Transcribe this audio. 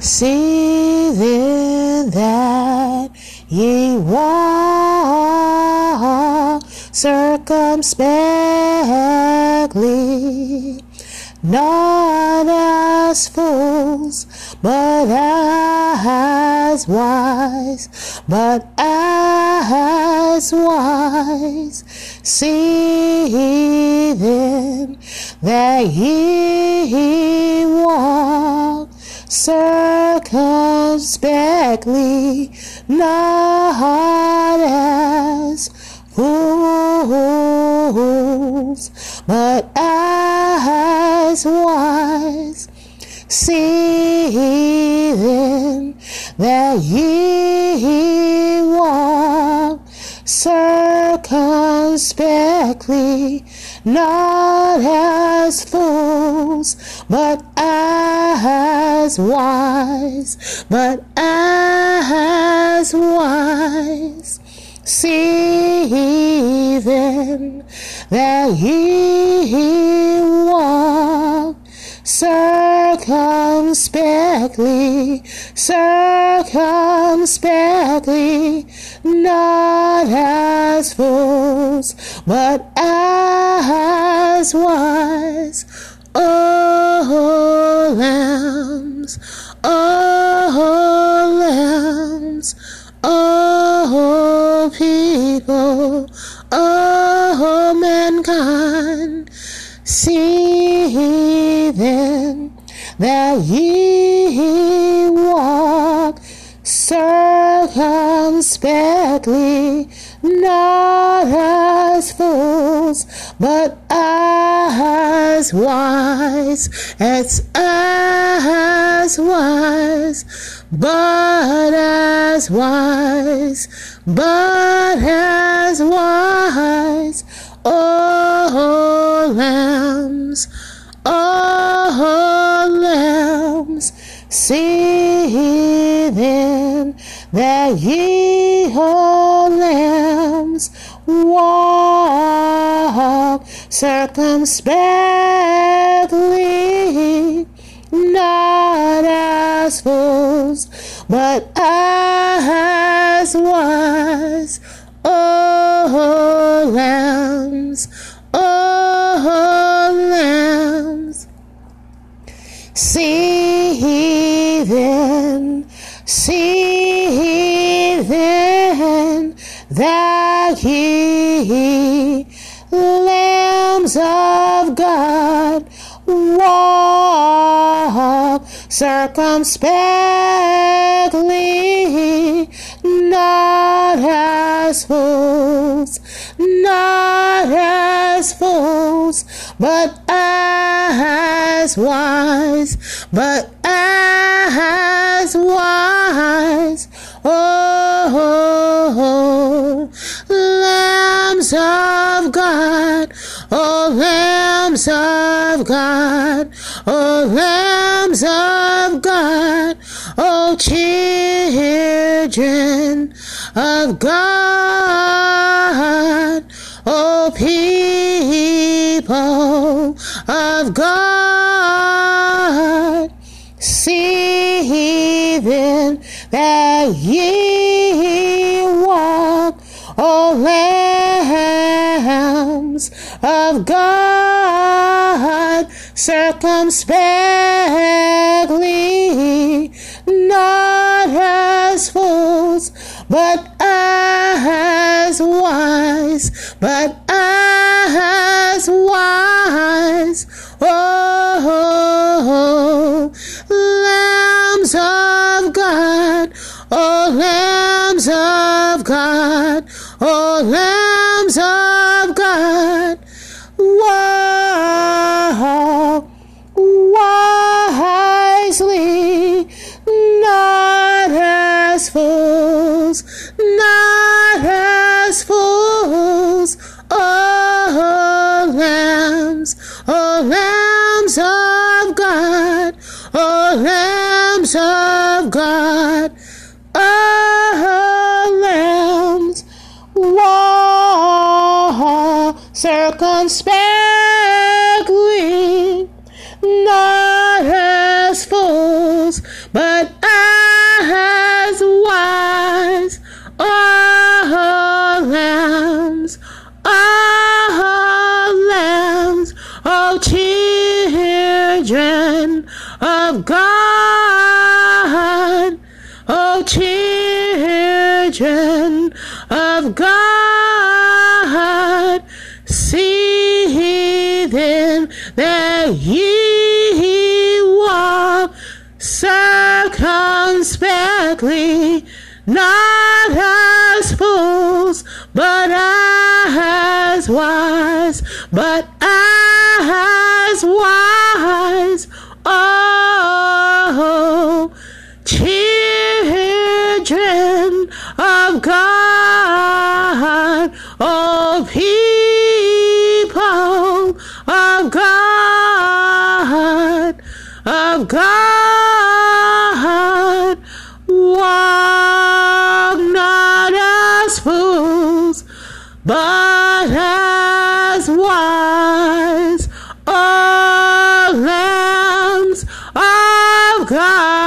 See then that ye walk circumspectly, not as fools, but as wise, but as wise. See then that ye walk circumspectly, not as fools, but as wise. See then that ye walk circumspectly, not as fools, but as wise, but as wise. See then that ye walk circumspectly, circumspectly, not as fools, but as wise. Oh, lambs, oh, lambs, oh, people, oh, mankind. See then that ye walk circumspectly, not as fools, but as wise, as as but as wise, but as wise. Oh, lambs, oh, lambs, see then that ye, oh, lambs, walk circumspectly, as but as wise. Oh, lambs, oh, lambs. See then, see then that ye lambs of God walk circumspectly, not as fools, not as fools, but as wise, but as wise. Oh, lambs of God, oh, lambs of God, oh, lambs of God, O children of God, O people of God. See that ye walk, O lambs of God, circumspectly, not as fools, but as wise, but as wise. Oh, Oh, lambs, walk circumspectly, not as fools. but as wise. Oh, lambs, oh, lambs, oh, children of God, children of God, see them that ye walk circumspectly, not as fools, but as wise, but as wise. of God, all people of God, of God, walk not as fools, but as wise, all lambs of God.